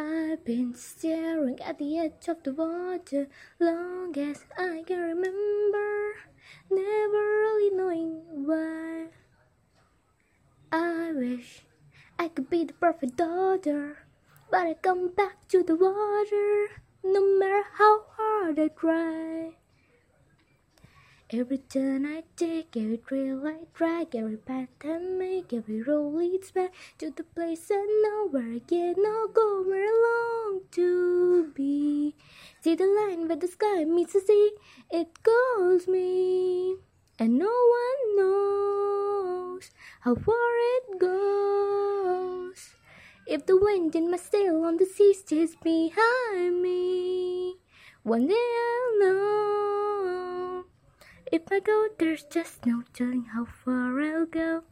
I've been staring at the edge of the water long as I can remember, never really knowing why. I wish I could be the perfect daughter, but I come back to the water no matter how hard I try. Every turn I take, every trail I drag, every path I make, every road leads back to the place I know where I go, where I long to be. See the line where the sky meets the sea, it calls me, and no one knows how far it goes. If the wind in my sail on the sea stays behind me, one day I'll know. If I go, there's just no telling how far I'll go.